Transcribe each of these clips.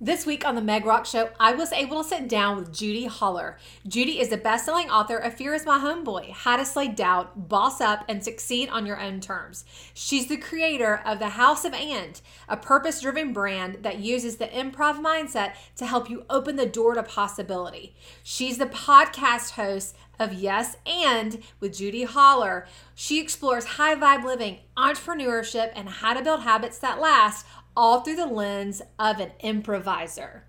This week on the Meg Rock Show, I was able to sit down with Judi Holler. Judi is the best-selling author of Fear is My Homeboy, How to Slay Doubt, Boss Up, and Succeed on Your Own Terms. She's the creator of the Haus of And, a purpose-driven brand that uses the improv mindset to help you open the door to possibility. She's the podcast host of Yes and with Judi Holler. She explores high vibe living, entrepreneurship, and how to build habits that last all through the lens of an improviser.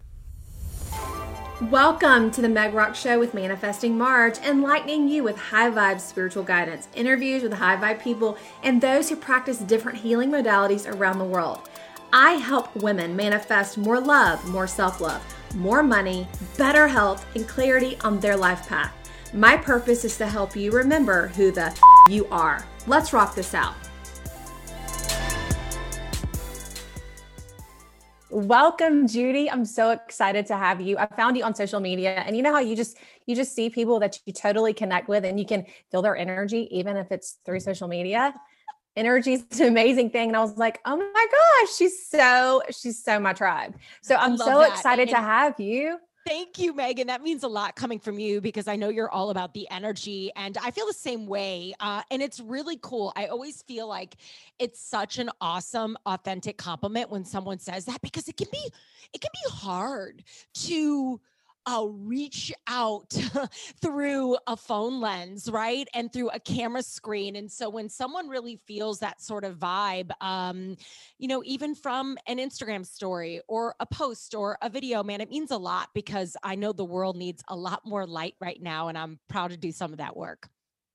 Welcome to the Meg Rock Show with Manifesting Marge, enlightening you with high vibe spiritual guidance, interviews with high vibe people, and those who practice different healing modalities around the world. I help women manifest more love, more self love, more money, better health, and clarity on their life path. My purpose is to help you remember who the you are. Let's rock this out. Welcome, Judi. I'm so excited to have you. I found you on social media, and you know how you just you just see people that you totally connect with, and you can feel their energy, even if it's through social media. Energy is an amazing thing, and I was like, oh my gosh, she's so she's so my tribe. So I'm so that. excited and- to have you. Thank you, Megan. That means a lot coming from you because I know you're all about the energy, and I feel the same way. Uh, and it's really cool. I always feel like it's such an awesome, authentic compliment when someone says that because it can be, it can be hard to uh, reach out through a phone lens, right? And through a camera screen. And so when someone really feels that sort of vibe, um, you know, even from an Instagram story or a post or a video, man, it means a lot because I know the world needs a lot more light right now. And I'm proud to do some of that work.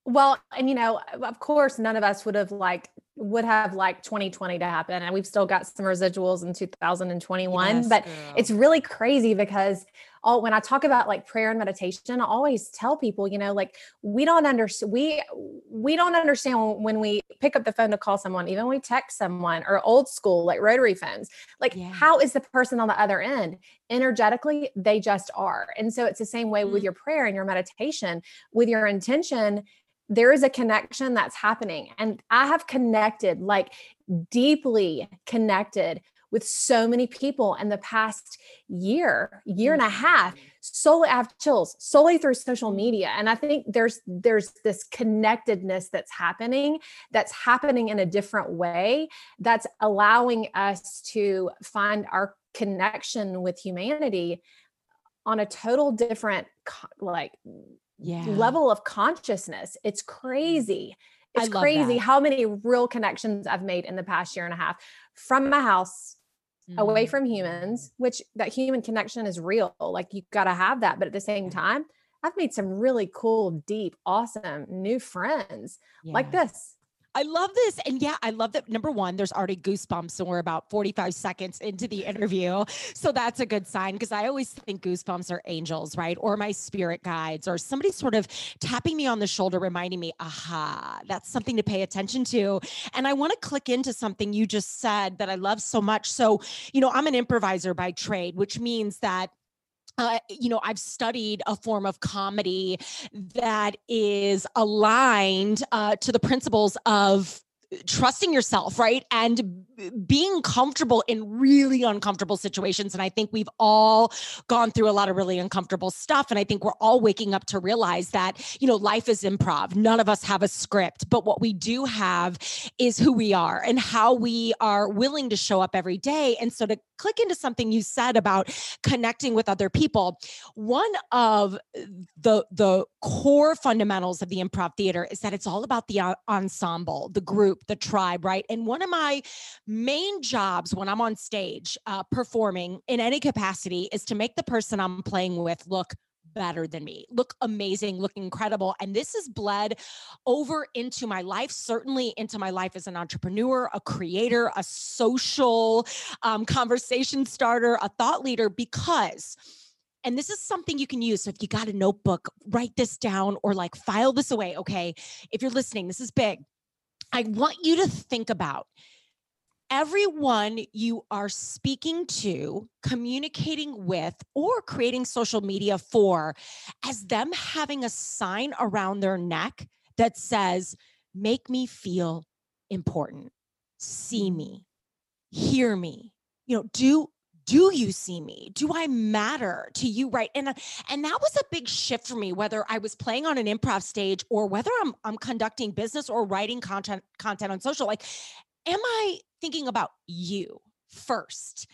Well, and you know, of course, none of us would have like would have like 2020 to happen, and we've still got some residuals in 2021. Yes, but girl. it's really crazy because all when I talk about like prayer and meditation, I always tell people, you know, like we don't understand we we don't understand when we pick up the phone to call someone, even when we text someone or old school like rotary phones. Like, yeah. how is the person on the other end? Energetically, they just are. And so it's the same way mm-hmm. with your prayer and your meditation, with your intention there is a connection that's happening. And I have connected, like deeply connected with so many people in the past year, year and a half, mm-hmm. solely I have chills solely through social media. And I think there's there's this connectedness that's happening, that's happening in a different way, that's allowing us to find our connection with humanity on a total different like yeah. level of consciousness. It's mm. crazy. It's crazy that. how many real connections I've made in the past year and a half from my house mm-hmm. away from humans, which that human connection is real. Like you got to have that. But at the same time, I've made some really cool, deep, awesome new friends yeah. like this. I love this. And yeah, I love that. Number one, there's already goosebumps, and we're about 45 seconds into the interview. So that's a good sign because I always think goosebumps are angels, right? Or my spirit guides, or somebody sort of tapping me on the shoulder, reminding me, aha, that's something to pay attention to. And I want to click into something you just said that I love so much. So, you know, I'm an improviser by trade, which means that uh, you know, I've studied a form of comedy that is aligned uh, to the principles of trusting yourself, right? And being comfortable in really uncomfortable situations. And I think we've all gone through a lot of really uncomfortable stuff. And I think we're all waking up to realize that, you know, life is improv. None of us have a script, but what we do have is who we are and how we are willing to show up every day. And so to click into something you said about connecting with other people, one of the the core fundamentals of the improv theater is that it's all about the ensemble, the group, the tribe, right? And one of my main jobs when I'm on stage uh, performing in any capacity is to make the person I'm playing with look better than me, look amazing, look incredible. And this has bled over into my life, certainly into my life as an entrepreneur, a creator, a social um, conversation starter, a thought leader, because and this is something you can use. So if you got a notebook, write this down or like file this away. Okay. If you're listening, this is big. I want you to think about everyone you are speaking to, communicating with, or creating social media for as them having a sign around their neck that says, Make me feel important, see me, hear me, you know, do do you see me? Do i matter to you? Right and uh, and that was a big shift for me whether i was playing on an improv stage or whether i'm i'm conducting business or writing content content on social like am i thinking about you first?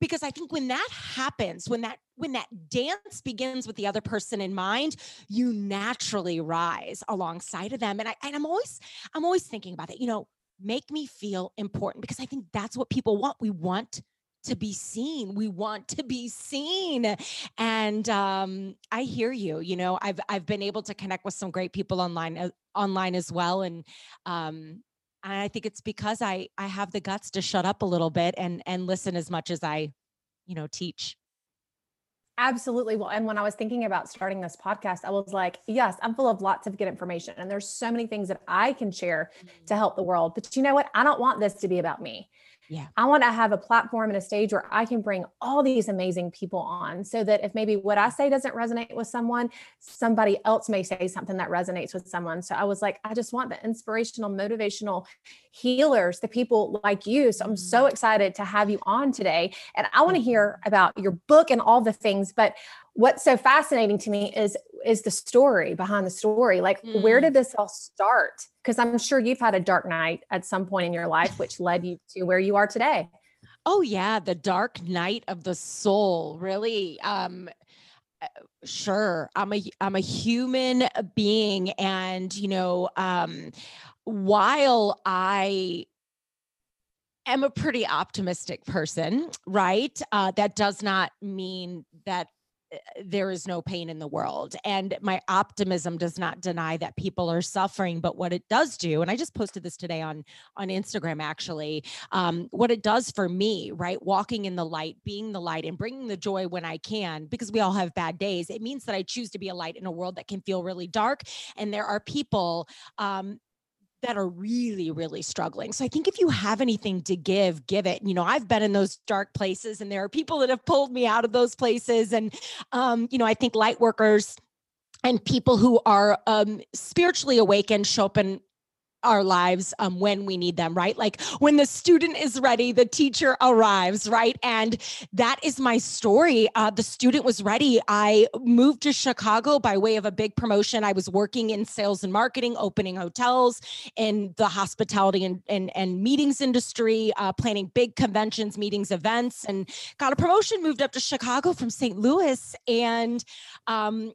Because i think when that happens when that when that dance begins with the other person in mind you naturally rise alongside of them. And i and i'm always i'm always thinking about it you know make me feel important because i think that's what people want. We want to be seen. We want to be seen. And um i hear you you know i've i've been able to connect with some great people online uh, online as well. And um and i think it's because i i have the guts to shut up a little bit and and listen as much as i you know teach Absolutely. Well, and when I was thinking about starting this podcast, I was like, yes, I'm full of lots of good information and there's so many things that I can share mm-hmm. to help the world. But you know what? I don't want this to be about me. Yeah. I want to have a platform and a stage where I can bring all these amazing people on so that if maybe what I say doesn't resonate with someone, somebody else may say something that resonates with someone. So I was like, I just want the inspirational, motivational healers, the people like you. So I'm so mm. excited to have you on today. And I want to hear about your book and all the things. But what's so fascinating to me is is the story behind the story. Like mm. where did this all start? Because i'm sure you've had a dark night at some point in your life which led you to where you are today. Oh yeah the dark night of the soul really um uh, sure i'm a i'm a human being and you know um while i am a pretty optimistic person right uh, that does not mean that there is no pain in the world. And my optimism does not deny that people are suffering, but what it does do, and I just posted this today on on Instagram actually, um, what it does for me, right? Walking in the light, being the light, and bringing the joy when I can, because we all have bad days. It means that I choose to be a light in a world that can feel really dark, and there are people um, that are really really struggling. So i think if you have anything to give give it. You know i've been in those dark places and there are people that have pulled me out of those places and um you know i think light workers and people who are um, spiritually awakened show up in our lives um, when we need them, right? Like when the student is ready, the teacher arrives, right? And that is my story. Uh, the student was ready. I moved to Chicago by way of a big promotion. I was working in sales and marketing, opening hotels in the hospitality and, and, and meetings industry, uh, planning big conventions, meetings, events, and got a promotion, moved up to Chicago from St. Louis. And um,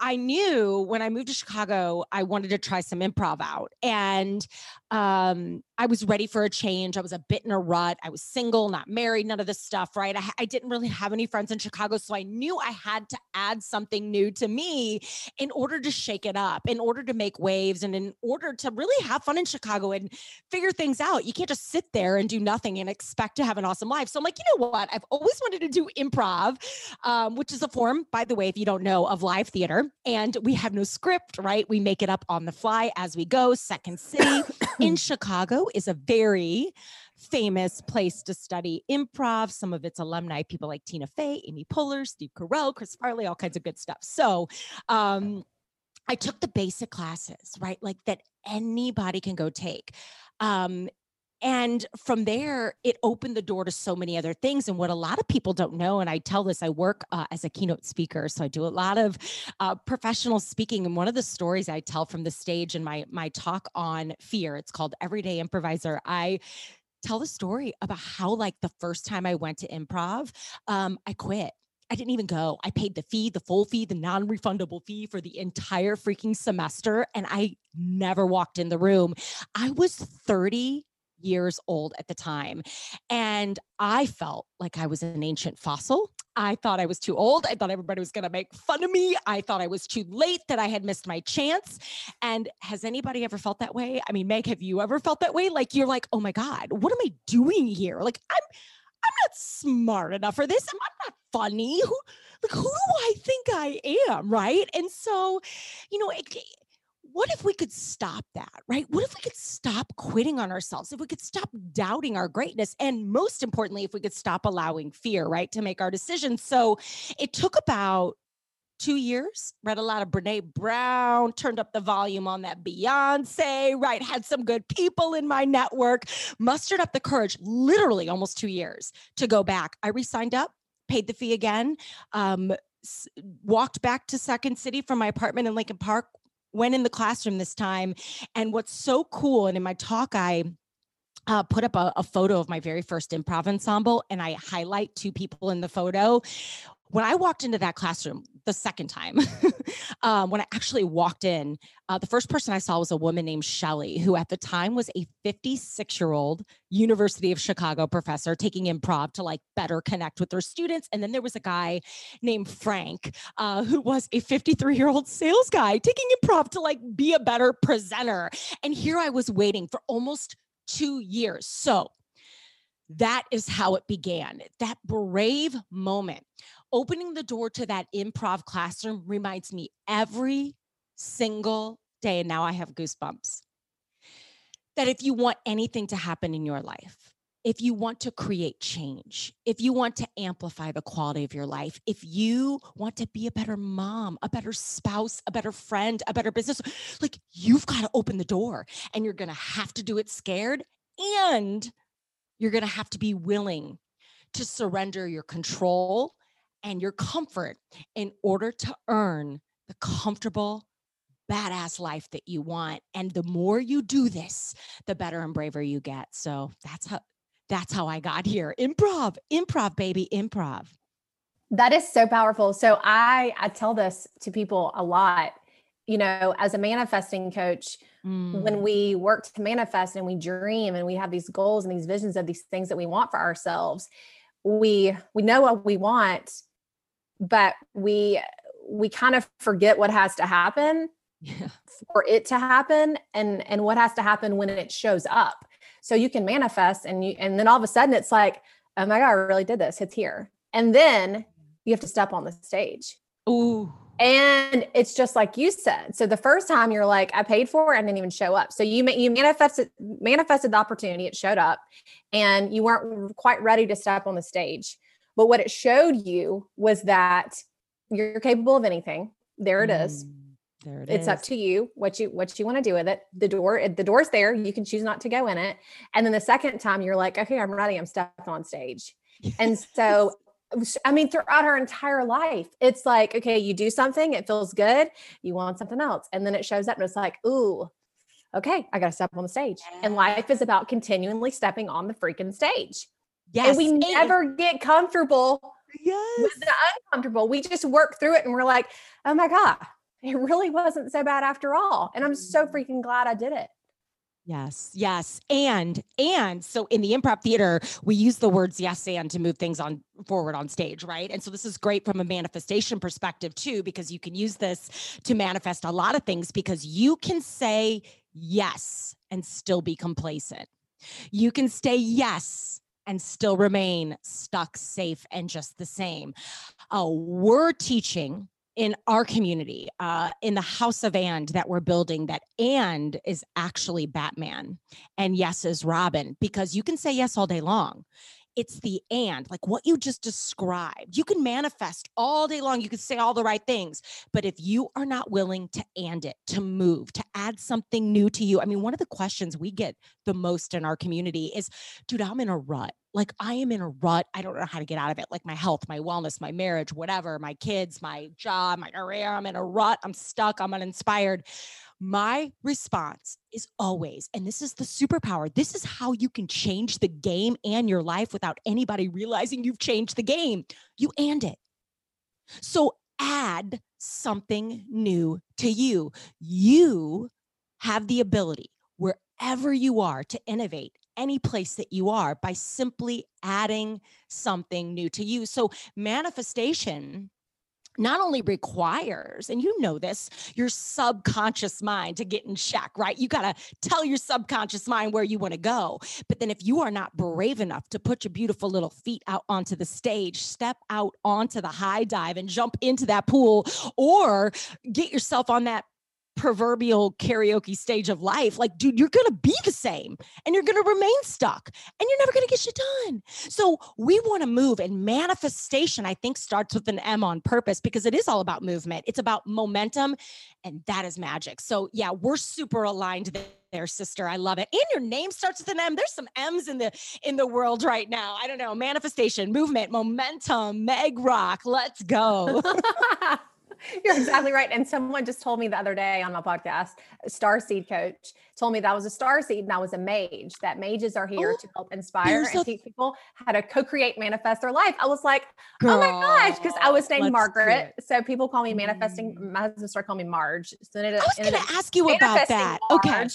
I knew when I moved to Chicago, I wanted to try some improv out. And um, I was ready for a change. I was a bit in a rut. I was single, not married, none of this stuff, right? I, I didn't really have any friends in Chicago. So I knew I had to add something new to me in order to shake it up, in order to make waves, and in order to really have fun in Chicago and figure things out. You can't just sit there and do nothing and expect to have an awesome life. So I'm like, you know what? I've always wanted to do improv, um, which is a form, by the way, if you don't know, of live theater. And we have no script, right? We make it up on the fly as we go. Second City in Chicago is a very famous place to study improv. Some of its alumni, people like Tina Fey, Amy Poehler, Steve Carell, Chris Farley, all kinds of good stuff. So, um, I took the basic classes, right? Like that anybody can go take. Um, and from there it opened the door to so many other things and what a lot of people don't know and i tell this i work uh, as a keynote speaker so i do a lot of uh, professional speaking and one of the stories i tell from the stage in my my talk on fear it's called everyday improviser i tell the story about how like the first time i went to improv um, i quit I didn't even go. I paid the fee, the full fee, the non refundable fee for the entire freaking semester. And I never walked in the room. I was 30 years old at the time. And I felt like I was an ancient fossil. I thought I was too old. I thought everybody was going to make fun of me. I thought I was too late, that I had missed my chance. And has anybody ever felt that way? I mean, Meg, have you ever felt that way? Like you're like, oh my God, what am I doing here? Like I'm I'm not smart enough for this. I'm, not funny. Who like who do I think I am? Right. And so, you know, it, what if we could stop that, right? What if we could stop quitting on ourselves? If we could stop doubting our greatness? And most importantly, if we could stop allowing fear, right, to make our decisions. So it took about two years, read a lot of Brene Brown, turned up the volume on that Beyonce, right? Had some good people in my network, mustered up the courage, literally almost two years to go back. I re signed up, paid the fee again, um, walked back to Second City from my apartment in Lincoln Park, went in the classroom this time. And what's so cool, and in my talk, I uh, put up a, a, photo of my very first improv ensemble and I highlight two people in the photo when I walked into that classroom the second time, um, when I actually walked in, uh, the first person I saw was a woman named Shelly, who at the time was a 56 year old University of Chicago professor taking improv to like better connect with her students. And then there was a guy named Frank, uh, who was a 53 year old sales guy taking improv to like be a better presenter. And here I was waiting for almost two years. So that is how it began. That brave moment opening the door to that improv classroom reminds me every single day. And now I have goosebumps. That if you want anything to happen in your life, if you want to create change, if you want to amplify the quality of your life, if you want to be a better mom, a better spouse, a better friend, a better business, like you've got to open the door and you're going to have to do it scared and you're going to have to be willing to surrender your control and your comfort in order to earn the comfortable, badass life that you want. And the more you do this, the better and braver you get. So that's how that's how I got here. Improv, improv, baby, improv. That is so powerful. So I I tell this to people a lot. You know, as a manifesting coach, mm. when we work to manifest and we dream and we have these goals and these visions of these things that we want for ourselves, we we know what we want but we we kind of forget what has to happen yeah. for it to happen and and what has to happen when it shows up so you can manifest and you and then all of a sudden it's like oh my god i really did this it's here and then you have to step on the stage Ooh. And it's just like you said. So the first time you're like, I paid for it and didn't even show up. So you you manifested manifested the opportunity, it showed up, and you weren't quite ready to step on the stage. But what it showed you was that you're capable of anything. There it is. Mm, there it it's is. up to you what you what you want to do with it. The door the door's there. You can choose not to go in it. And then the second time you're like, okay, I'm ready. I'm stepping on stage. And so I mean, throughout her entire life, it's like, okay, you do something, it feels good, you want something else. And then it shows up and it's like, ooh, okay, I got to step on the stage. And life is about continually stepping on the freaking stage. Yes. And we never get comfortable yes. with the uncomfortable. We just work through it and we're like, oh my God, it really wasn't so bad after all. And I'm so mm. freaking glad I did it. Yes, yes. And and so in the improv theater, we use the words yes and to move things on forward on stage, right? And so this is great from a manifestation perspective too because you can use this to manifest a lot of things because you can say yes and still be complacent. You can say yes and still remain stuck, safe, and just the same. Uh, we're teaching in our community, uh, in the Haus of And that we're building, that And is actually Batman and yes is Robin, because you can say yes all day long. It's the and, like what you just described. You can manifest all day long. You can say all the right things. But if you are not willing to and it, to move, to add something new to you, I mean, one of the questions we get the most in our community is, dude, I'm in a rut like I am in a rut. I don't know how to get out of it. Like my health, my wellness, my marriage, whatever, my kids, my job, my career. I'm in a rut. I'm stuck. I'm uninspired. My response is always, and this is the superpower. This is how you can change the game and your life without anybody realizing you've changed the game. You and it. So add something new to you. You have the ability wherever you are to innovate any place that you are by simply adding something new to you. So, manifestation not only requires, and you know this, your subconscious mind to get in check, right? You got to tell your subconscious mind where you want to go. But then, if you are not brave enough to put your beautiful little feet out onto the stage, step out onto the high dive and jump into that pool, or get yourself on that proverbial karaoke stage of life, like, dude, you're going to be the same and you're going to remain stuck and you're never going to get shit done. So we want to move and manifestation, I think, starts with an M on purpose because it is all about movement. It's about momentum and that is magic. So yeah, we're super aligned there, sister. I love it. And your name starts with an M. There's some M's in the in the world right now. I don't know. Manifestation, movement, momentum, Meg Rock. Let's go. You're exactly right. And someone just told me the other day on my podcast, star seed coach told me that was a star seed and I was a mage, that mages are here oh, to help inspire and a- teach people how to co-create, manifest their life. I was like, Girl, oh my gosh, because I was named Margaret. So people call me manifesting. Mm. My husband started calling me Marge. So it, I was going to ask you about that. Marge. Okay.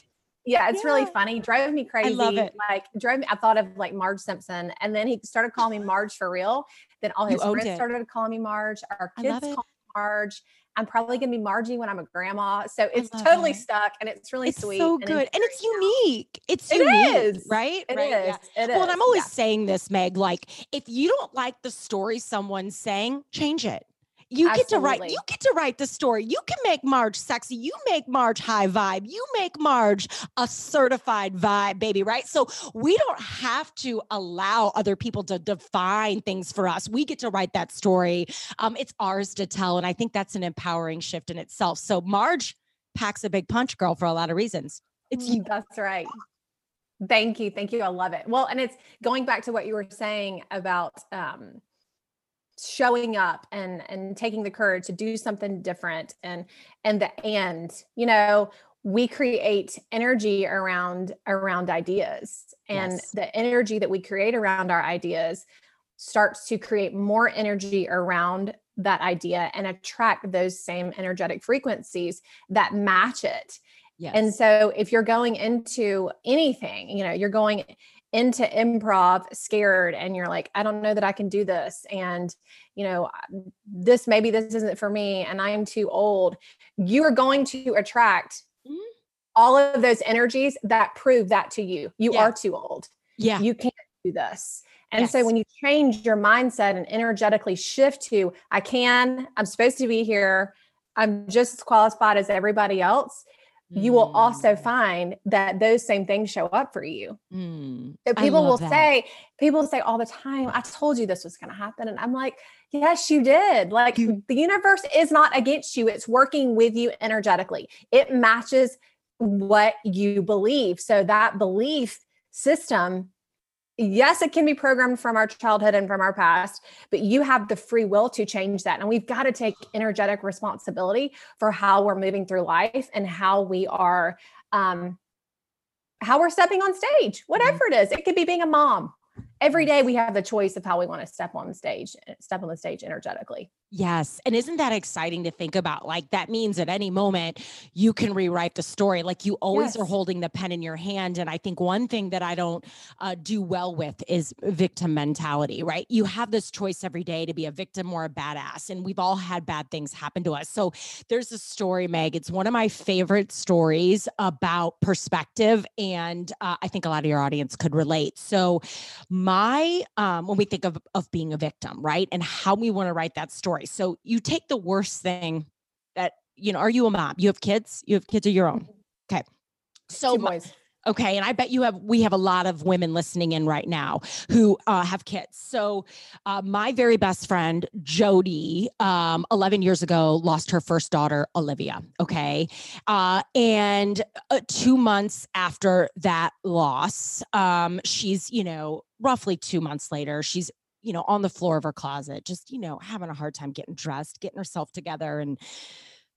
Yeah, it's yeah. really funny. Drove me crazy. I love it. Like drove me. I thought of like Marge Simpson, and then he started calling me Marge for real. Then all his friends started calling me Marge. Our kids call Marge. I'm probably going to be Margie when I'm a grandma. So it's totally it. stuck and it's really it's sweet. So good. And it's, and it's unique. It's it unique, is. right? It right? is. Yeah. It well, is. and I'm always yeah. saying this, Meg, like if you don't like the story someone's saying, change it. You Absolutely. get to write, you get to write the story. You can make Marge sexy. You make Marge high vibe. You make Marge a certified vibe, baby, right? So we don't have to allow other people to define things for us. We get to write that story. Um, it's ours to tell. And I think that's an empowering shift in itself. So Marge packs a big punch, girl, for a lot of reasons. It's you. That's right. Thank you. Thank you. I love it. Well, and it's going back to what you were saying about um showing up and and taking the courage to do something different and and the and you know we create energy around around ideas and yes. the energy that we create around our ideas starts to create more energy around that idea and attract those same energetic frequencies that match it yes. and so if you're going into anything you know you're going into improv scared and you're like i don't know that i can do this and you know this maybe this isn't for me and i'm too old you are going to attract mm-hmm. all of those energies that prove that to you you yeah. are too old yeah you can't do this and yes. so when you change your mindset and energetically shift to i can i'm supposed to be here i'm just as qualified as everybody else you will also mm. find that those same things show up for you. Mm, so people will that. say, people say all the time, I told you this was going to happen. And I'm like, yes, you did. Like you- the universe is not against you, it's working with you energetically. It matches what you believe. So that belief system yes, it can be programmed from our childhood and from our past, but you have the free will to change that. And we've got to take energetic responsibility for how we're moving through life and how we are, um, how we're stepping on stage, mm-hmm. whatever it is. It could be being a mom. Every day we have the choice of how we want to step on the stage, step on the stage energetically. Yes. And isn't that exciting to think about? Like that means at any moment you can rewrite the story. Like you always yes. are holding the pen in your hand. And I think one thing that I don't uh, do well with is victim mentality, right? You have this choice every day to be a victim or a badass. And we've all had bad things happen to us. So there's a story, Meg. It's one of my favorite stories about perspective. And uh, I think a lot of your audience could relate. So my, um, when we think of, of being a victim, right? And how we want to write that story so you take the worst thing that, you know, are you a mom? You have kids? You have kids of your own. Mm-hmm. Okay. So, my, okay. And I bet you have, we have a lot of women listening in right now who uh, have kids. So, uh, my very best friend, Jody, um, 11 years ago, lost her first daughter, Olivia. Okay. Uh, and uh, two months after that loss, um, she's, you know, roughly two months later, she's you know, on the floor of her closet, just, you know, having a hard time getting dressed, getting herself together. And,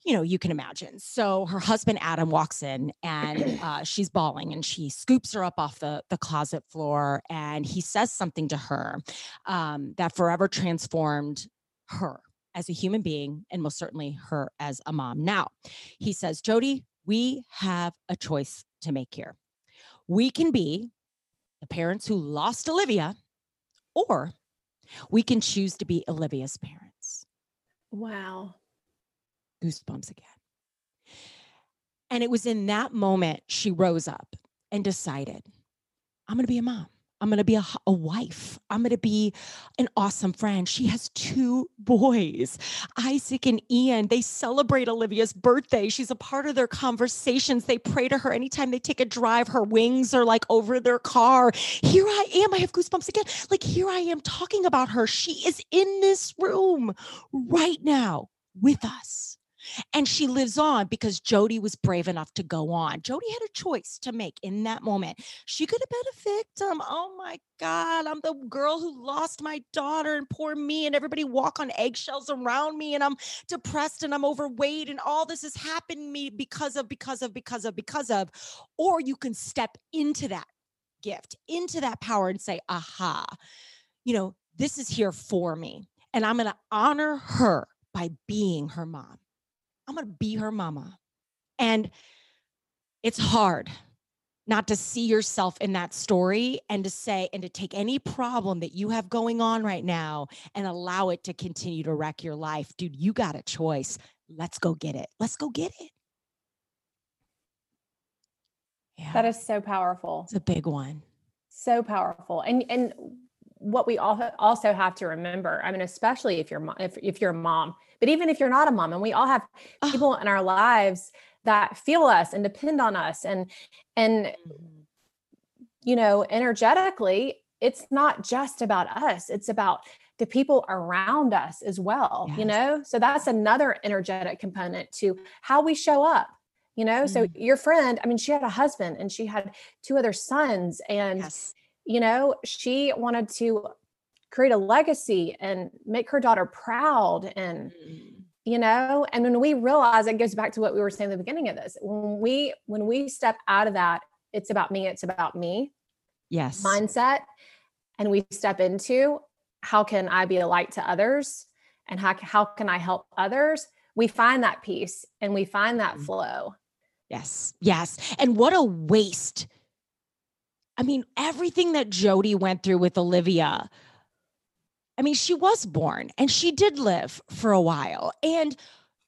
you know, you can imagine. So her husband Adam walks in and uh, she's bawling and she scoops her up off the, the closet floor and he says something to her um, that forever transformed her as a human being and most certainly her as a mom. Now, he says, Jody, we have a choice to make here. We can be the parents who lost Olivia, or we can choose to be Olivia's parents. Wow. Goosebumps again. And it was in that moment she rose up and decided, I'm going to be a mom. I'm going to be a, a, wife. I'm going to be an awesome friend. She has two boys, Isaac and Ian. They celebrate Olivia's birthday. She's a part of their conversations. They pray to her anytime they take a drive. Her wings are like over their car. Here I am. I have goosebumps again. Like, here I am talking about her. She is in this room right now with us. And she lives on because Jody was brave enough to go on. Jody had a choice to make in that moment. She could have been a victim. Oh my God, I'm the girl who lost my daughter, and poor me, and everybody walk on eggshells around me, and I'm depressed and I'm overweight, and all this has happened to me because of, because of, because of, because of. Or you can step into that gift, into that power, and say, aha, you know, this is here for me. And I'm going to honor her by being her mom. I'm going to be her mama. And it's hard not to see yourself in that story and to say and to take any problem that you have going on right now and allow it to continue to wreck your life. Dude, you got a choice. Let's go get it. Let's go get it. Yeah. That is so powerful. It's a big one. So powerful. And and what we all also have to remember, I mean, especially if you're if, if you're a mom, but even if you're not a mom, and we all have people in our lives that feel us and depend on us, and and mm-hmm. you know, energetically, it's not just about us; it's about the people around us as well. Yes. You know, so that's another energetic component to how we show up you know mm. so your friend i mean she had a husband and she had two other sons and yes you know, she wanted to create a legacy and make her daughter proud and mm. you know and when we realize it goes back to what we were saying at the beginning of this when we when we step out of that it's about me it's about me yes mindset and we step into how can i be a light to others and how, how can i help others we find that peace and we find that mm. flow yes yes and what a waste I mean, everything that Jody went through with Olivia. I mean, she was born and she did live for a while. And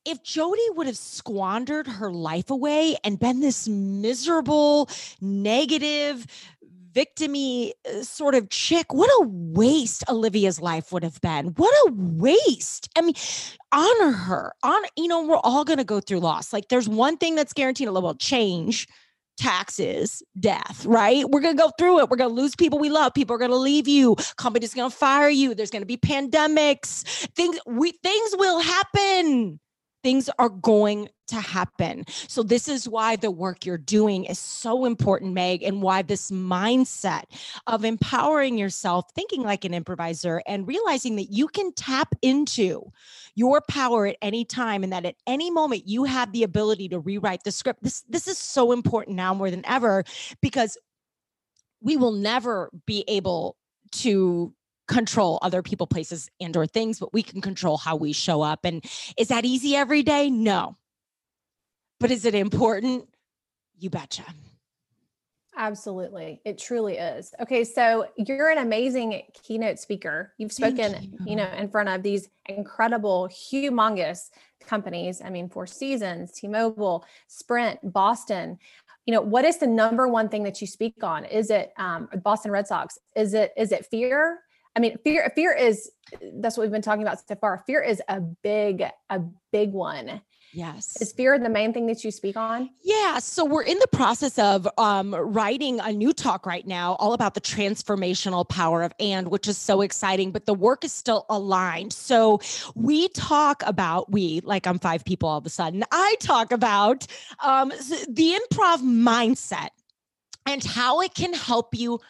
if Jody would have squandered her life away and been this miserable, negative, victimy uh, sort of chick, what a waste Olivia's life would have been. What a waste. I mean, honor her. On, you know, we're all to go through loss. Like there's one thing that's guaranteed a little change taxes, death, right? We're going to go through it. We're going to lose people we love. People are going to leave you. Companies going to fire you. There's going to be pandemics. Things we things will happen things are going to happen. So, this is why the work you're doing is so important, Meg, and why this mindset of empowering yourself, thinking like an improviser, and realizing that you can tap into your power at any time and that at any moment you have the ability to rewrite the script. This, this is so important now more than ever because we will never be able to control other people places and or things but we can control how we show up and is that easy every day no but is it important you betcha Absolutely. It truly is. Okay, so you're an amazing keynote speaker. You've spoken, you. you. know, in front of these incredible, humongous companies. I mean, Four Seasons, T-Mobile, Sprint, Boston. You know, what is the number one thing that you speak on? Is it um, Boston Red Sox? Is it is it fear? I mean, fear fear is that's what we've been talking about so far. Fear is a big a big one. Yes. Is fear the main thing that you speak on? Yeah. So we're in the process of um, writing a new talk right now, all about the transformational power of and, which is so exciting, but the work is still aligned. So we talk about, we, like I'm five people all of a sudden, I talk about um, the improv mindset and how it can help you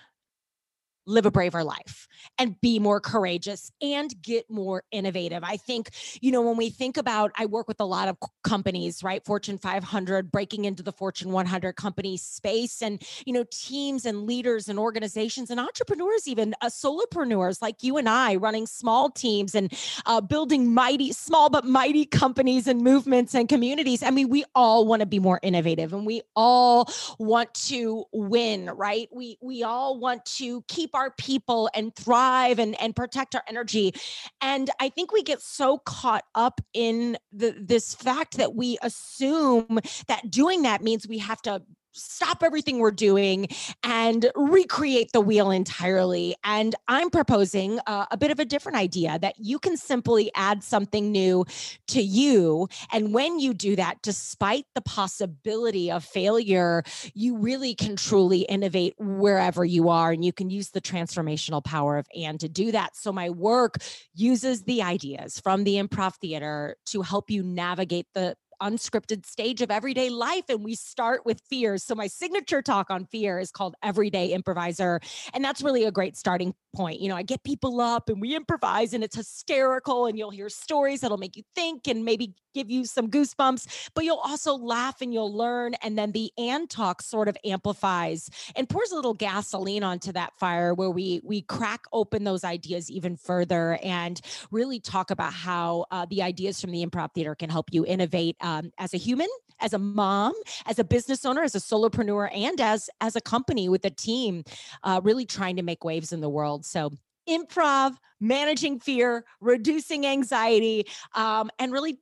live a braver life and be more courageous and get more innovative. I think, you know, when we think about, I work with a lot of companies, right? Fortune 500, breaking into the Fortune 100 company space, and, you know, teams and leaders and organizations and entrepreneurs, even uh, solopreneurs like you and I, running small teams and uh, building mighty, small but mighty companies and movements and communities. I mean, we all want to be more innovative and we all want to win, right? We, we all want to keep our people and thrive and, and protect our energy. And I think we get so caught up in the, this fact that we assume that doing that means we have to stop everything we're doing and recreate the wheel entirely. And I'm proposing uh, a bit of a different idea that you can simply add something new to you. And when you do that, despite the possibility of failure, you really can truly innovate wherever you are. And you can use the transformational power of and to do that. So my work uses the ideas from the improv theater to help you navigate the unscripted stage of everyday life. And we start with fears. So, my signature talk on fear is called Everyday Improviser. And that's really a great starting point. You know, I get people up and we improvise and it's hysterical, and you'll hear stories that'll make you think and maybe give you some goosebumps, but you'll also laugh and you'll learn. And then the and talk sort of amplifies and pours a little gasoline onto that fire where we we crack open those ideas even further and really talk about how uh, the ideas from the improv theater can help you innovate um, as a human, as a mom, as a business owner, as a solopreneur, and as as a company with a team, uh, really trying to make waves in the world. So improv, managing fear, reducing anxiety, um, and really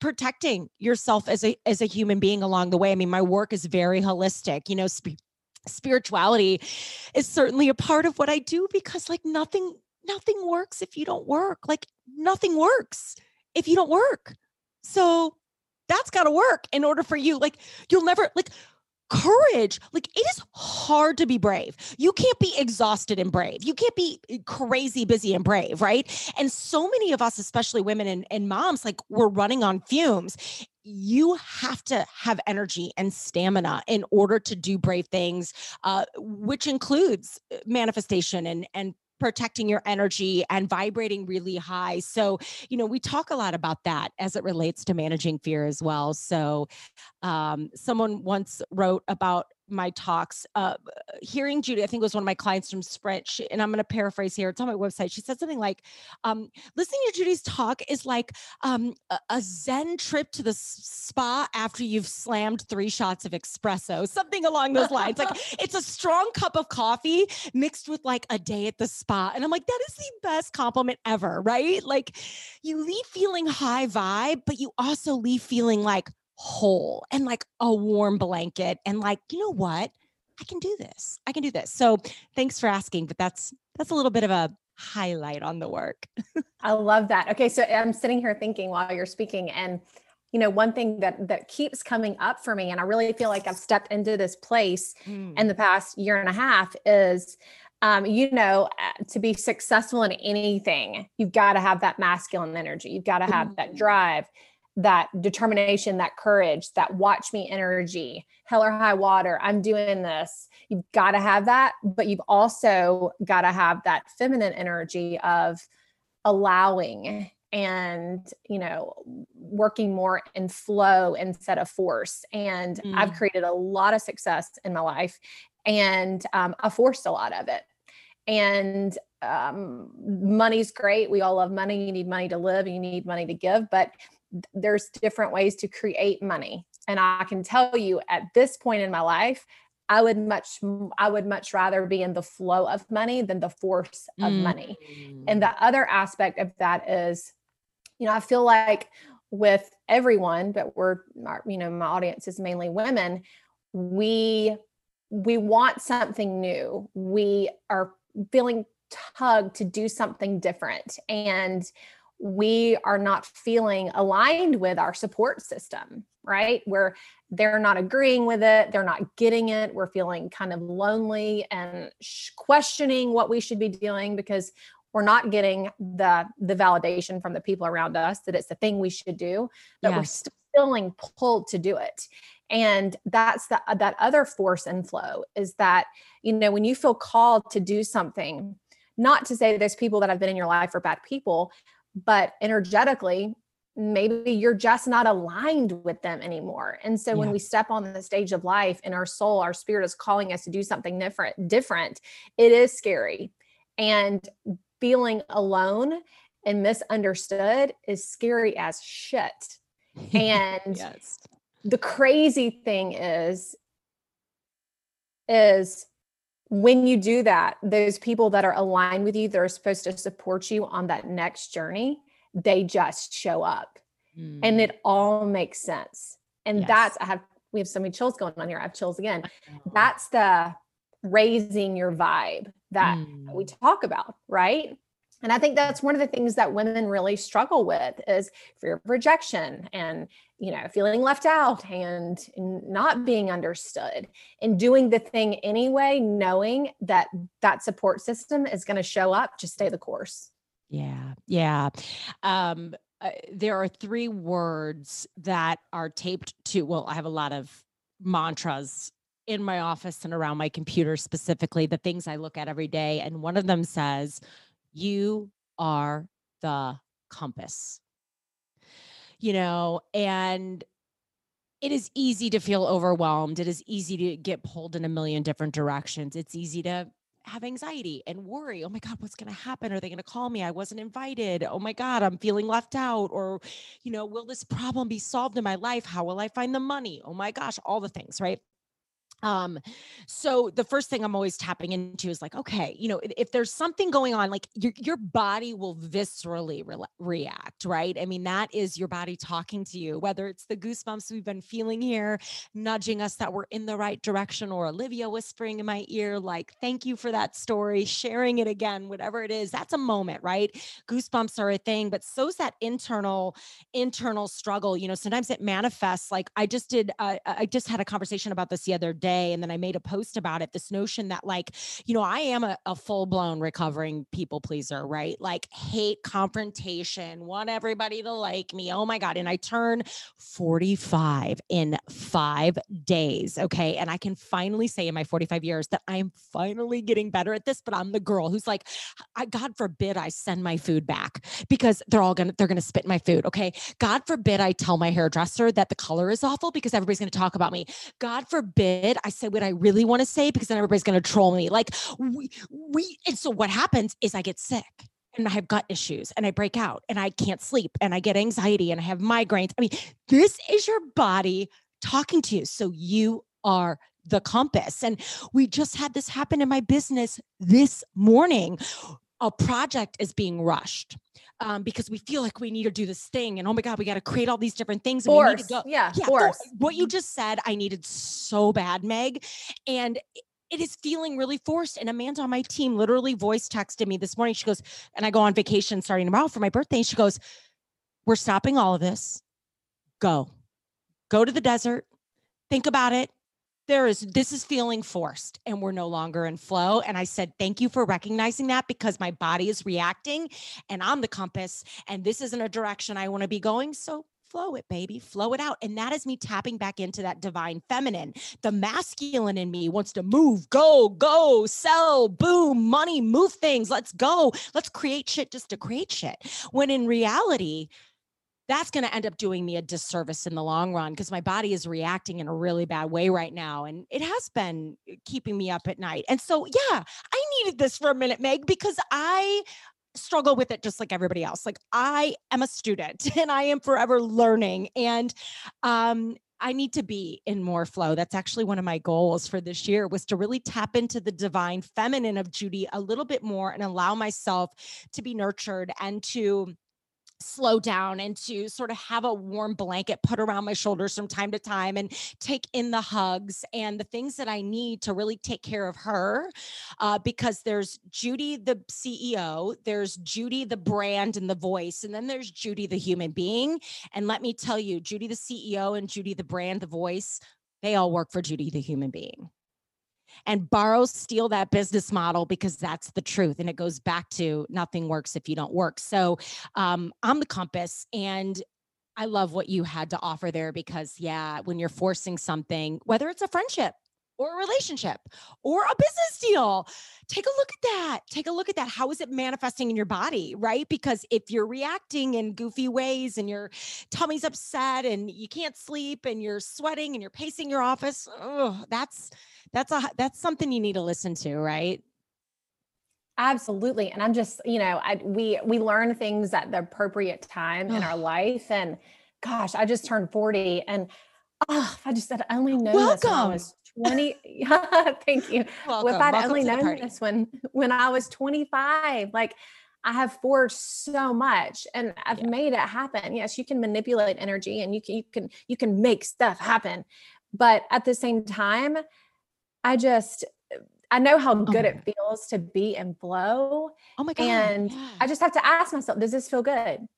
protecting yourself as a as a human being along the way. I mean, my work is very holistic. You know, sp- spirituality is certainly a part of what I do because like nothing nothing works if you don't work. Like nothing works if you don't work. So that's got to work in order for you. Like you'll never like courage like it is hard to be brave. You can't be exhausted and brave. You can't be eh, crazy busy and brave right? And so many of us especially women and, and moms like we're running on fumes. You have to have energy and stamina in order to do brave things uh, which includes eh, manifestation and and protecting your energy and vibrating really high. So, you know, we talk a lot about that as it relates to managing fear as well. So, um, someone once wrote about my talks. Uh, hearing Judi, I think it was one of my clients from Sprint, she, and I'm going to paraphrase here. It's on my website. She said something like, um, "Listening to Judi's talk is like um, a, a, Zen trip to the spa after you've slammed three shots of espresso, something along those lines. like it's a strong cup of coffee mixed with like a day at the spa." And I'm like, that is the best compliment ever, right? Like you leave feeling high vibe, but you also leave feeling like whole and like a warm blanket and like you know what i can do this i can do this so thanks for asking but that's that's a little bit of a highlight on the work i love that okay so i'm sitting here thinking while you're speaking and you know one thing that that keeps coming up for me and i really feel like i've stepped into this place mm. in the past year and a half is um, you know, uh, to be successful in anything, you've got to have that masculine energy. You've got to have that mm. drive that determination, that courage, that watch me energy, hell or high water, I'm doing this. You've got to have that, but you've also got to have that feminine energy of allowing and you know working more in flow instead of force and mm. i've created a lot of success in my life and um, i forced a lot of it and um, money's great we all love money you need money to live you need money to give but there's different ways to create money. And i can tell you at this point in my life i would much i would much rather be in the flow of money than the force of mm. money. And the other aspect of that is you know i feel like with everyone but we're you know my audience is mainly women we we want something new. We are feeling tugged to do something different. And we are not feeling aligned with our support system, right? Where they're not agreeing with it, they're not getting it, we're feeling kind of lonely and questioning what we should be doing because we're not getting the the validation from the people around us that it's the thing we should do, but yes. we're still feeling pulled to do it and that's the uh, that other force and flow is that you know when you feel called to do something not to say there's people that have been in your life are bad people but energetically maybe you're just not aligned with them anymore and so yeah. when we step on the stage of life and our soul our spirit is calling us to do something different different it is scary and feeling alone and misunderstood is scary as shit and yes. the crazy thing is is when you do that, those people that are aligned with you, that are supposed to support you on that next journey, they just show up mm. and it all makes sense. And yes. that's, I have we have so many chills going on here. I have chills again. That's the raising your vibe that mm. we talk about, right? And I think that's one of the things that women really struggle with is fear of rejection and, you know, feeling left out and not being understood and doing the thing anyway, knowing that that support system is going to show up, just stay the course. Yeah. Yeah. Um, uh, there are three words that are taped to, well, I have a lot of mantras in my office and around my computer specifically, the things I look at every day. And one of them says, You are the compass. You know, and it is easy to feel overwhelmed. It is easy to get pulled in a million different directions. It's easy to have anxiety and worry. Oh my God, what's going to happen? Are they going to call me? I wasn't invited. Oh my God, I'm feeling left out. Or, you know, will this problem be solved in my life? How will I find the money? Oh my gosh, all the things, right? Um so the first thing i'm always tapping into is like okay you know if, if there's something going on like your your body will viscerally re- react right? I mean that is your body talking to you whether it's the goosebumps we've been feeling here nudging us that we're in the right direction or olivia whispering in my ear like thank you for that story sharing it again whatever it is that's a moment right? Goosebumps are a thing but so's that internal internal struggle you know sometimes it manifests like i just did uh, i just had a conversation about this the other day and then I made a post about it. This notion that, like, you know, I am a, a full blown recovering people pleaser, right? Like, hate confrontation, want everybody to like me. Oh my God. And I turn 45 in five days. Okay. And I can finally say in my 45 years that I'm finally getting better at this, but I'm the girl who's like, I, God forbid I send my food back because they're all gonna, they're gonna spit my food. Okay. God forbid I tell my hairdresser that the color is awful because everybody's gonna talk about me. God forbid I say what I really want to say because then everybody's going to troll me. Like we, we, and so what happens is I get sick and I have gut issues and I break out and I can't sleep and I get anxiety and I have migraines. I mean, this is your body talking to you. So you are the compass. And we just had this happen in my business this morning. A project is being rushed um, because we feel like we need to do this thing and oh my god we got to create all these different things and force. we need to go yeah, yeah force. what you just said i needed so bad meg and it is feeling really forced. And Amanda on my team literally voice texted me this morning. She goes, and I go on vacation starting tomorrow for my birthday. And she goes, We're stopping all of this. Go, go to the desert, think about it, there is this is feeling forced and we're no longer in flow. And i said thank you for recognizing that because my body is reacting and i'm the compass and this isn't a direction i want to be going. So flow it baby flow it out. And that is me tapping back into that divine feminine. The masculine in me wants to move go go sell boom money move things let's go. Let's create shit just to create shit. When in reality that's going to end up doing me a disservice in the long run because my body is reacting in a really bad way right now. And it has been uh, keeping me up at night. And so, yeah, I needed this for a minute, Meg, because I struggle with it just like everybody else. Like I am a student and I am forever learning. And, um, I need to be in more flow. That's actually one of my goals for this year was to really tap into the divine feminine of Judi a little bit more and allow myself to be nurtured and to slow down and to sort of have a warm blanket put around my shoulders from time to time and take in the hugs and the things that I need to really take care of her. Uh, because there's Judi, the CEO, there's Judi, the brand and the voice, and then there's Judi, the human being. And let me tell you, Judi, the CEO, and Judi, the brand, the voice, they all work for Judi, the human being and borrow, steal that business model because that's the truth. And it goes back to nothing works if you don't work. So um, I'm the compass and I love what you had to offer there because, yeah, when you're forcing something, whether it's a friendship, or a relationship or a business deal. Take a look at that. Take a look at that. How is it manifesting in your body, right? Because if you're reacting in goofy ways and your tummy's upset and you can't sleep and you're sweating and you're pacing your office, oh, that's that's a that's something you need to listen to, right? Absolutely. And I'm just, you know, I we we learn things at the appropriate time in our life. And gosh, I just turned 40 and oh, I just said I only know Welcome. this when I was 20. thank you. Welcome. If I'd Welcome only known this when when I was 25, like I have forged so much and I've yeah. made it happen. Yes, you can manipulate energy and you can you can you can make stuff happen But at the same time, I just I know how oh good Oh. it feels to be in flow. Oh my God. And yeah. I just have to ask myself, does this feel good?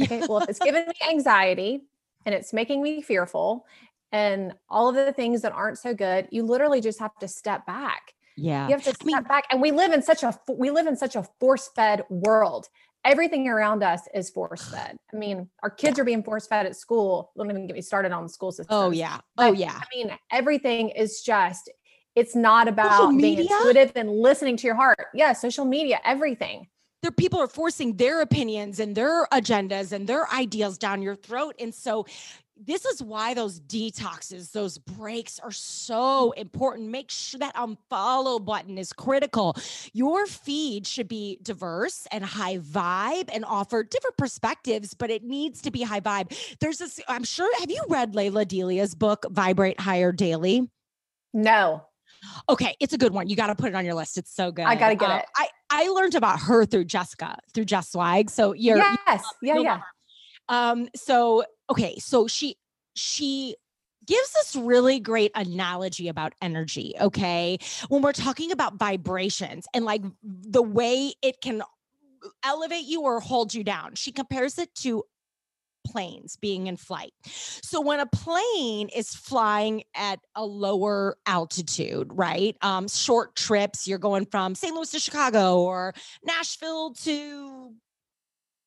Okay. Well, if it's giving me anxiety and it's making me fearful and all of the things that aren't so good, you literally just have to step back. yeah. You have to step mean- back. And we live in such a we live in such a force-fed world. Everything around us is force-fed. I mean, our kids are being force-fed at school. Don't even get me started on the school system. Oh yeah. Oh But, yeah. I mean, everything is just, it's not about being intuitive and listening to your heart. Yeah, social media, everything. there people are forcing their opinions and their agendas and their ideals down your throat and so this is why those detoxes those breaks are so important make sure that unfollow button is critical your feed should be diverse and high vibe and offer different perspectives but it needs to be high vibe there's this i'm sure have you read Lalah Delia's book vibrate higher daily No. Okay, it's a good one. You got to put it on your list. It's so good. I gotta get Uh, it. I I learned about her through Jessica, through Jess Swag. So you're you yes. Yeah, you'll yeah. Um. So okay. So she she gives this really great analogy about energy. Okay, when we're talking about vibrations and like the way it can elevate you or hold you down, she compares it to planes being in flight. So when a plane is flying at a lower altitude, right? Um, short trips, you're going from St. Louis to Chicago or Nashville to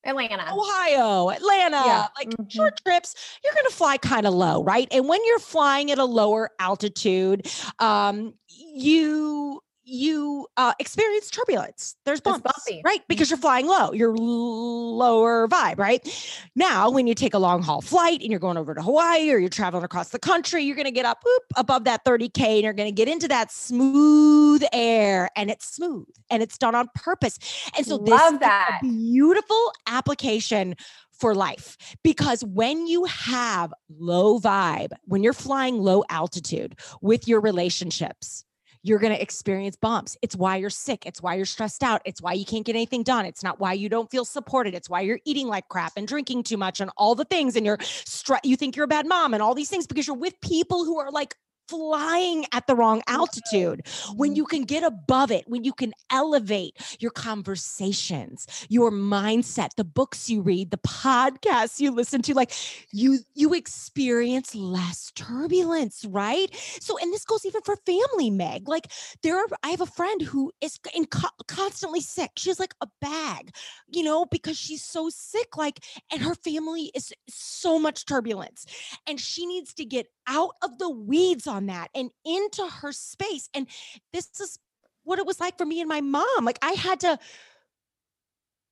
Atlanta. Ohio, Atlanta, Yeah, like mhm. short trips, you're going to fly kind of low, right? And when you're flying at a lower altitude, um, you you uh, experience turbulence. There's bumps, bumpy. right? Because you're flying low, you're l- lower vibe, right? Now, when you take a long haul flight and you're going over to Hawaii or you're traveling across the country, you're going to get up whoop, above that 30K and you're going to get into that smooth air and it's smooth and it's done on purpose. And so this Love is that. a beautiful application for life because when you have low vibe, when you're flying low altitude with your relationships, you're going to experience bumps. It's why you're sick. It's why you're stressed out. It's why you can't get anything done. It's not why you don't feel supported. It's why you're eating like crap and drinking too much and all the things. And you're stre- you think you're a bad mom and all these things because you're with people who are like flying at the wrong altitude. When mm-hmm. you can get above it, when you can elevate your conversations, your mindset, the books you read, the podcasts you listen to, like you you experience less turbulence, right? So, and this goes even for family, Meg. Like there are, I have a friend who is in co- constantly sick. She's like a bag, you know, because she's so sick, like, and her family is so much turbulence and she needs to get out of the weeds on that and into her space. And this is what it was like for me and my mom. Like I had to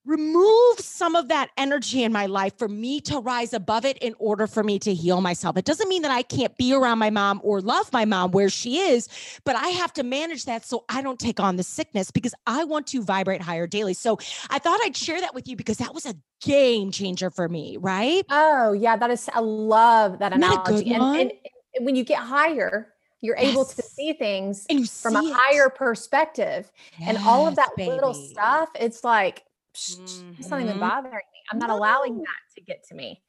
remove some of that energy in my life for me to rise above it in order for me to heal myself. It doesn't mean that I can't be around my mom or love my mom where she is, but I have to manage that so I don't take on the sickness because I want to vibrate higher daily. So I thought I'd share that with you because that was a game changer for me, right? Oh, yeah, that is I love that Isn't that a good analogy. And, and, and when you get higher, you're able to see things you from a see it. higher perspective. and all of Yes, that little stuff, it's like Mm-hmm. not even bothering me. I'm not allowing that to get to me.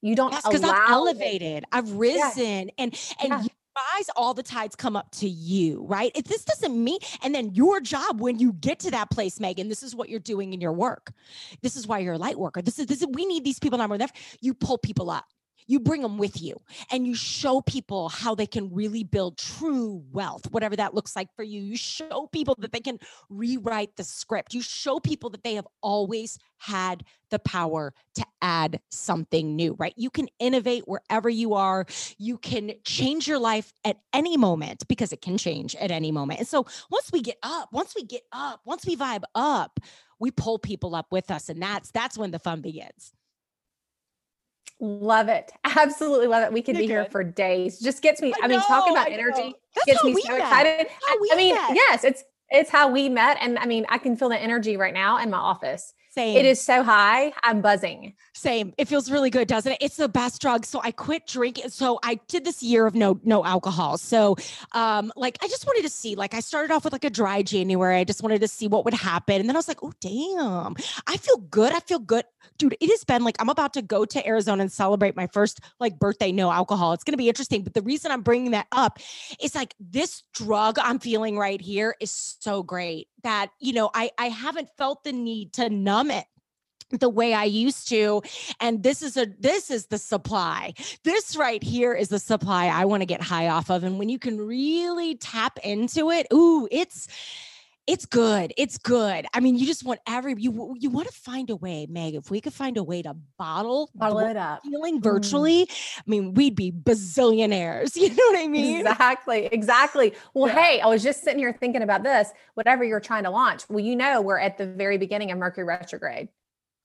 You don't Yes, because I've it. elevated, I've risen, and and Yeah. you rise, all the tides come up to you, right? If this doesn't mean, and then your job when you get to that place, Megan, this is what you're doing in your work. This is why you're a light worker. This is this is we need these people now more than ever. You pull people up. You bring them with you and you show people how they can really build true wealth, whatever that looks like for you. You show people that they can rewrite the script. You show people that they have always had the power to add something new, right? You can innovate wherever you are. You can change your life at any moment because it can change at any moment. And so once we get up, once we get up, once we vibe up, we pull people up with us and that's that's when the fun begins. Love it. Absolutely love it. We could You're be here for days. Just gets me, I I, mean, talking about energy That's gets me so met. excited. I, I mean, met. yes, it's it's how we met. And I mean, I can feel the energy right now in my office. Same. It is so high. I'm buzzing. Same. It feels really good, doesn't it? It's the best drug. So I quit drinking. So I did this year of no no alcohol. So um like I just wanted to see like I started off with like a dry January. I just wanted to see what would happen. And then I was like, "Oh damn. I feel good. I feel good." Dude, it has been like I'm about to go to Arizona and celebrate my first like birthday no alcohol. It's going to be interesting, but the reason I'm bringing that up is like this drug I'm feeling right here is so great that, you know, I I haven't felt the need to numb it the way I used to. And this is a this is the supply. This right here is the supply I want to get high off of. And when you can really tap into it, ooh, it's it's good. It's good. I mean, you just want every you you want to find a way, Meg. If we could find a way to bottle bottle it up, feeling mm. virtually, mm. I mean, we'd be bazillionaires. You know what I mean? Exactly. Exactly. Well, yeah. hey, I was just sitting here thinking about this. Whatever you're trying to launch, well, you know, we're at the very beginning of Mercury retrograde.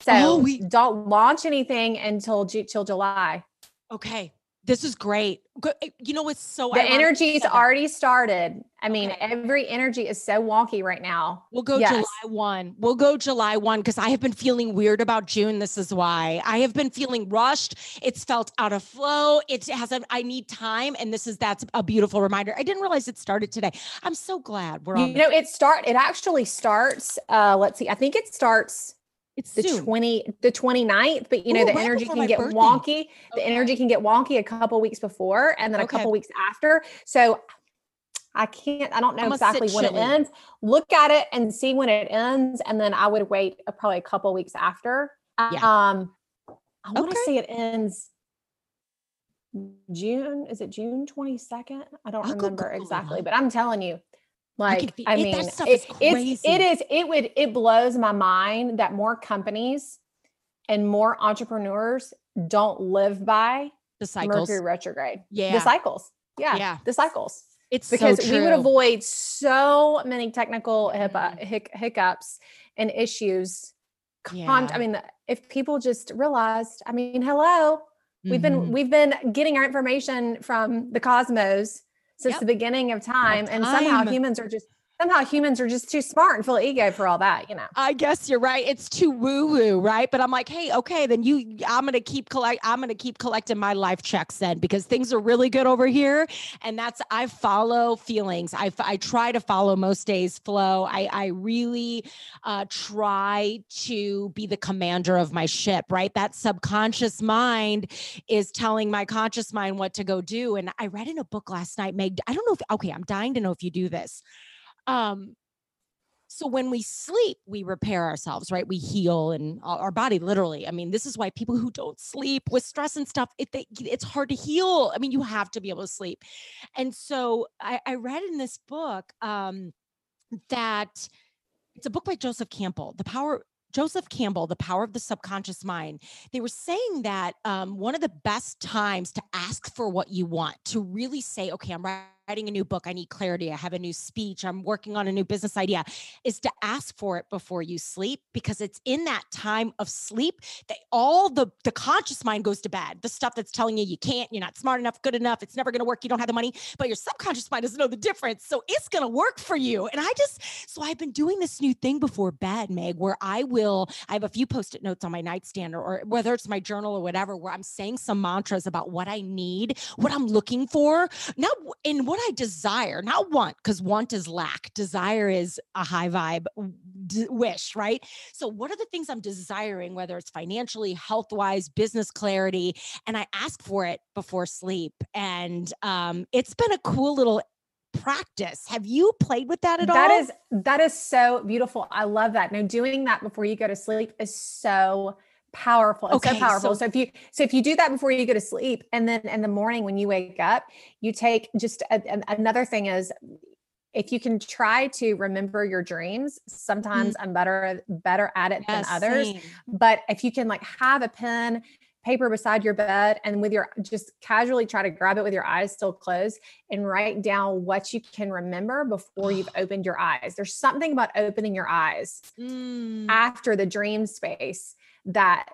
So oh, we don't launch anything until till July. Okay. This is great. Eh, you know, it's so the energy's already started. I mean, okay. every energy is so wonky right now. We'll go yes. July 1. We'll go July 1 because I have been feeling weird about June. This is why I have been feeling rushed. It's felt out of flow. It hasn't, I need time. And this is, that's a beautiful reminder. I didn't realize it started today. I'm so glad we're on. You know, it start, it actually starts, uh, let's see, I think it starts it's the soon. 20 the 29th but you know Ooh, the right energy can get birthday. wonky okay. the energy can get wonky a couple weeks before and then okay. a couple weeks after so i can't i don't know exactly when chilly. it ends look at it and see when it ends and then i would wait a, probably a couple weeks after yeah. um i want to okay. say it ends june is it june 22nd i don't I'll remember exactly but i'm telling you like, I, I mean, it, it's, it is, it would, it blows my mind that more companies and more entrepreneurs don't live by the cycles. Mercury retrograde. Yeah. The cycles. Yeah. Yeah. The cycles. It's because so we would avoid so many technical mm-hmm. hic- hiccups and issues. Yeah. I mean, if people just realized, I mean, hello, we've mm-hmm. been, we've been getting our information from the cosmos since yep. the beginning of time, of time. And somehow humans are just somehow humans are just too smart and full of ego for all that, you know. I guess you're right. It's too woo woo, right? But I'm like, hey, okay, then you, I'm gonna keep collect, I'm gonna keep collecting my life checks then because things are really good over here, and that's I follow feelings. I I try to follow most days flow. I I really uh, try to be the commander of my ship, right? That subconscious mind is telling my conscious mind what to go do. And I read in a book last night, Meg. I don't know if okay, I'm dying to know if you do this um, so when we sleep, we repair ourselves, right? We heal and our body literally. I mean, this is why people who don't sleep with stress and stuff, it, it's hard to heal. I mean, you have to be able to sleep. And so I, I read in this book um, that it's a book by Joseph Campbell, The Power Joseph Campbell, The Power of the Subconscious Mind, they were saying that um, one of the best times to ask for what you want, to really say, okay, I'm writing a new book. I need clarity. I have a new speech. I'm working on a new business idea, is to ask for it before you sleep because it's in that time of sleep that all the, the conscious mind goes to bed. The stuff that's telling you you can't, you're not smart enough, good enough, it's never going to work, you don't have the money, but your subconscious mind doesn't know the difference. So it's going to work for you. And I just, so I've been doing this new thing before bed, Meg, where I will, I have a few post it notes on my nightstand or, or whether it's my journal or whatever, where I'm saying some mantras about what I need, what I'm looking for, not in what I desire, not want, because want is lack. Desire is a high vibe d- wish, right? So, what are the things I'm desiring, whether it's financially, health wise, business clarity? And I ask for it before sleep. And um, it's been a cool little practice. Have you played with that at that all? That is that is so beautiful. I love that. Now doing that before you go to sleep is so powerful it's okay, so powerful so, so, if you so if you do that before you go to sleep and then in the morning when you wake up you take just a, a, another thing is if you can try to remember your dreams sometimes mm-hmm. i'm better better at it yes, than others same. but if you can like have a pen paper beside your bed and with your just casually try to grab it with your eyes still closed and write down what you can remember before you've opened your eyes there's something about opening your eyes mm. after the dream space that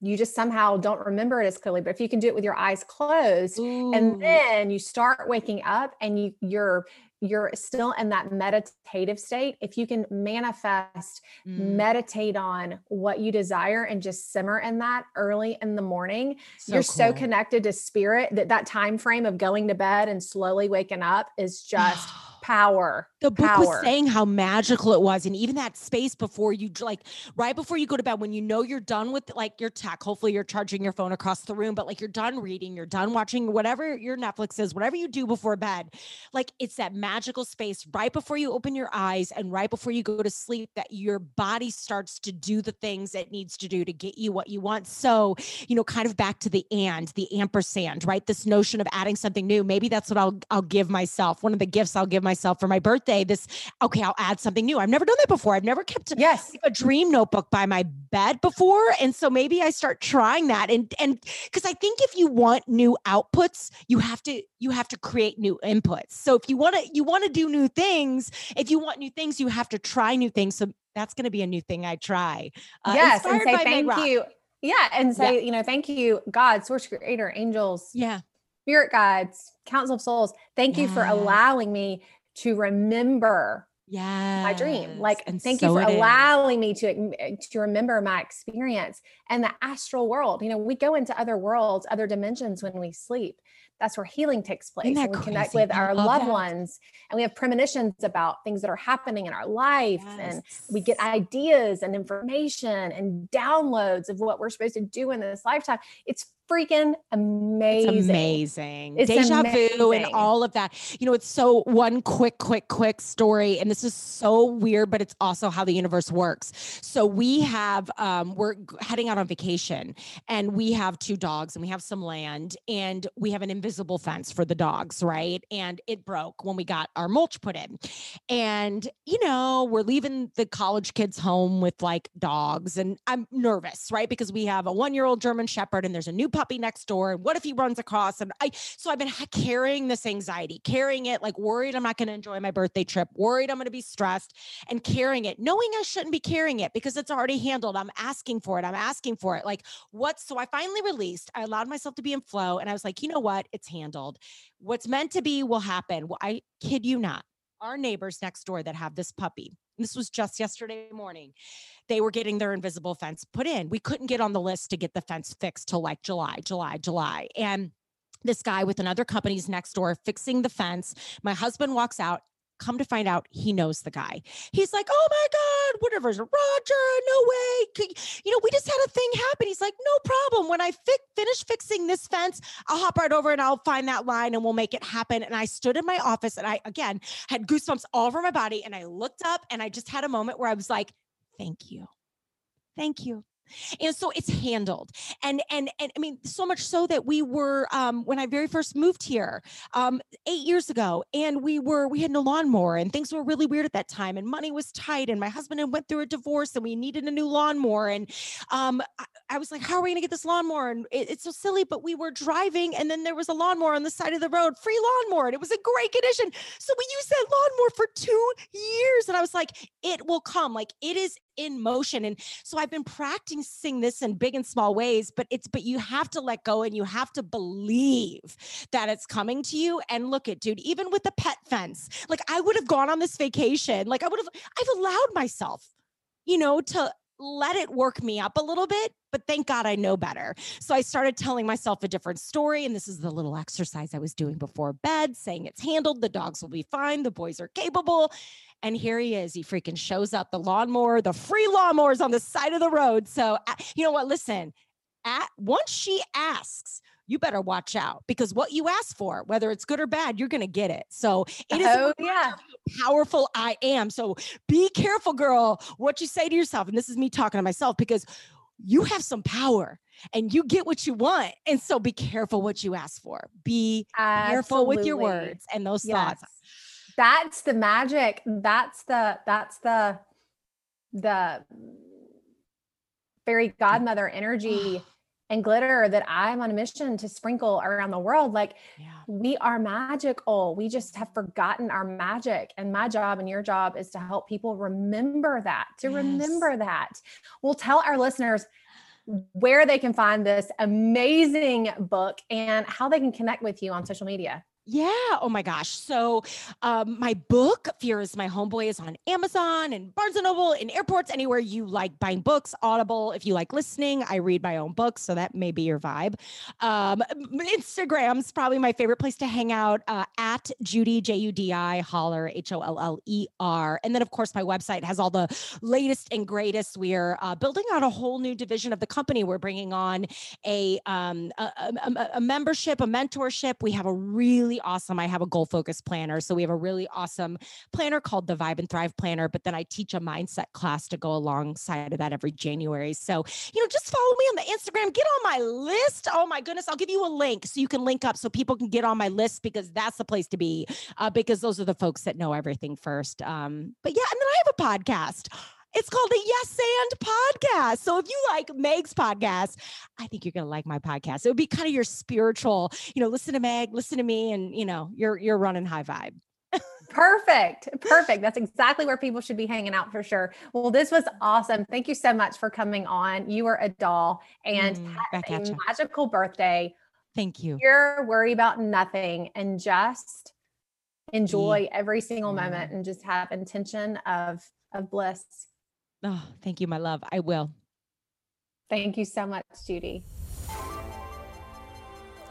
you just somehow don't remember it as clearly but if you can do it with your eyes closed Ooh. and then you start waking up and you you're you're still in that meditative state if you can manifest mm. meditate on what you desire and just simmer in that early in the morning so you're cool. so connected to spirit that that time frame of going to bed and slowly waking up is just power. The book power. was saying how magical it was. And even that space before you, like right before you go to bed, when you know you're done with like your tech, hopefully you're charging your phone across the room, but like you're done reading, you're done watching whatever your Netflix is, whatever you do before bed. Like it's that magical space right before you open your eyes and right before you go to sleep that your body starts to do the things it needs to do to get you what you want. So, you know, kind of back to the and, the ampersand, right? This notion of adding something new. Maybe that's what I'll I'll give myself. One of the gifts I'll give myself myself for my birthday this okay i'll add something new. I've never done that before. I've never kept yes. a dream notebook by my bed before and so maybe i start trying that and and because i think if you want new outputs you have to you have to create new inputs. So if you want to you want to do new things if you want new things you have to try new things. So that's going to be a new thing i try uh, yes and say thank you yeah and say yeah. you know thank you god source creator angels yeah. spirit guides council of souls. Thank yeah. you for allowing me to remember yeah my dream. Like and thank so you for allowing me to eh, to remember my experience and the astral world. You know we go into other worlds other dimensions when we sleep that's where healing takes place and we connect with our loved that. ones and we have premonitions about things that are happening in our life yes. and we get ideas and information and downloads of what we're supposed to do in this lifetime it's freaking amazing. It's amazing. It's Deja amazing. vu and all of that. You know, it's so one quick, quick, quick story. And this is so weird, but it's also how the universe works. So we have um, we're heading out on vacation and we have two dogs and we have some land and we have an invisible fence for the dogs, right? And it broke when we got our mulch put in. And, you know, we're leaving the college kids home with like dogs. And I'm nervous, right? Because we have a one-year-old German Shepherd and there's a new puppy next door and what if he runs across and i so i've been carrying this anxiety carrying it like worried i'm not going to enjoy my birthday trip worried i'm going to be stressed and carrying it knowing i shouldn't be carrying it because it's already handled i'm asking for it i'm asking for it like what so i finally released i allowed myself to be in flow and i was like you know what it's handled what's meant to be will happen well, i kid you not our neighbors next door that have this puppy this was just yesterday morning. They were getting their invisible fence put in. We couldn't get on the list to get the fence fixed till like July, July, July. And this guy with another company's next door fixing the fence. My husband walks out come to find out he knows the guy. He's like, oh my God, whatever's Roger, no way. You know, we just had a thing happen. He's like, no problem. When I fi- finish fixing this fence, I'll hop right over and I'll find that line and we'll make it happen. And I stood in my office and I, again, had goosebumps all over my body. And I looked up and I just had a moment where I was like, thank you. Thank you and so it's handled. And and and i mean so much so that we were um when i very first moved here um eight years ago and we were we had no lawnmower and things were really weird at that time and money was tight and my husband had went through a divorce and we needed a new lawnmower and um i, I was like how are we gonna get this lawnmower? And it, it's so silly but we were driving and then there was a lawnmower on the side of the road free lawnmower and it was a great condition. So we used that lawnmower for two years and i was like it will come. Like it is in motion. And so I've been practicing this in big and small ways, but it's, but you have to let go and you have to believe that it's coming to you. And look at, dude, even with the pet fence, like I would have gone on this vacation, like I would have, I've allowed myself, you know, to let it work me up a little bit, but thank God I know better. So I started telling myself a different story. And this is the little exercise I was doing before bed, saying it's handled, the dogs will be fine, the boys are capable. And here he is. He freaking shows up, the lawnmower, the free lawnmower is on the side of the road. So, you know what? Listen, at once she asks, you better watch out because what you ask for, whether it's good or bad, you're going to get it. So it is oh, yeah. powerful I am. So be careful, girl, what you say to yourself. And this is me talking to myself because you have some power and you get what you want. And so be careful what you ask for. Be Absolutely. careful with your words and those yes. thoughts. That's the magic. That's the, that's the, the fairy godmother energy and glitter that I'm on a mission to sprinkle around the world. Like yeah. we are magical. We just have forgotten our magic. And my job and your job is to help people remember that, to yes. remember that. We'll tell our listeners, where they can find this amazing book and how they can connect with you on social media. Yeah. Oh my gosh. So, um, my book, Fear is My Homeboy, is on Amazon and Barnes and Noble, in airports, anywhere you like buying books, Audible. If you like listening, I read my own books. So, that may be your vibe. Um, Instagram's probably my favorite place to hang out uh, at Judi, J U D I, Holler, H O L L E R. And then, of course, my website has all the latest and greatest. We are uh, building out a whole new division of the company. We're bringing on a, um, a, a, a membership, a mentorship. We have a really really awesome. I have a goal focused planner. So we have a really awesome planner called the Vibe and Thrive Planner. But then I teach a mindset class to go alongside of that every January. So, you know, just follow me on the Instagram, get on my list. Oh my goodness. I'll give you a link so you can link up so people can get on my list because that's the place to be, uh, because those are the folks that know everything first. Um, but yeah, and then I have a podcast. It's called the Yes and Podcast. So if you like Meg's podcast, I think you're going to like my podcast. It would be kind of your spiritual, you know, listen to Meg, listen to me, and you know, you're you're running high vibe. Perfect. Perfect. That's exactly where people should be hanging out for sure. Well, this was awesome. Thank you so much for coming on. You are a doll and mm, have a magical birthday. Thank you. You're worry about nothing and just enjoy every single moment and just have intention of of bliss. Oh, thank you, my love. I will. Thank you so much, Judi.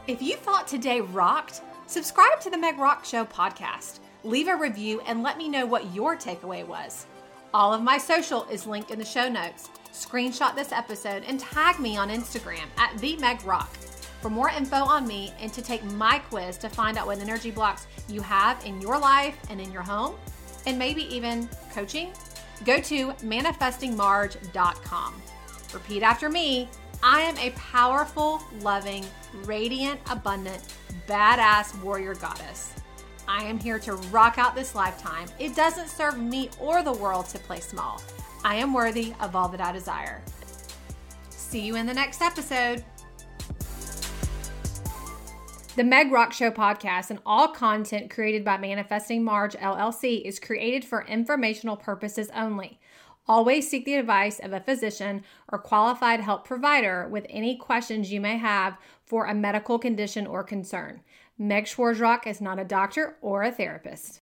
If you thought today rocked, subscribe to the Meg Rock Show podcast. Leave a review and let me know what your takeaway was. All of my social is linked in the show notes. Screenshot this episode and tag me on Instagram at the Meg Rock. For more info on me and to take my quiz to find out what energy blocks you have in your life and in your home, and maybe even coaching go to manifestingmarge.com. Repeat after me I am a powerful, loving, radiant, abundant, badass warrior goddess. I am here to rock out this lifetime. It doesn't serve me or the world to play small. I am worthy of all that I desire. See you in the next episode. The Meg Rock Show podcast and all content created by Manifesting Marge LLC is created for informational purposes only. Always seek the advice of a physician or qualified health provider with any questions you may have for a medical condition or concern. Meg Schwarzrock is not a doctor or a therapist.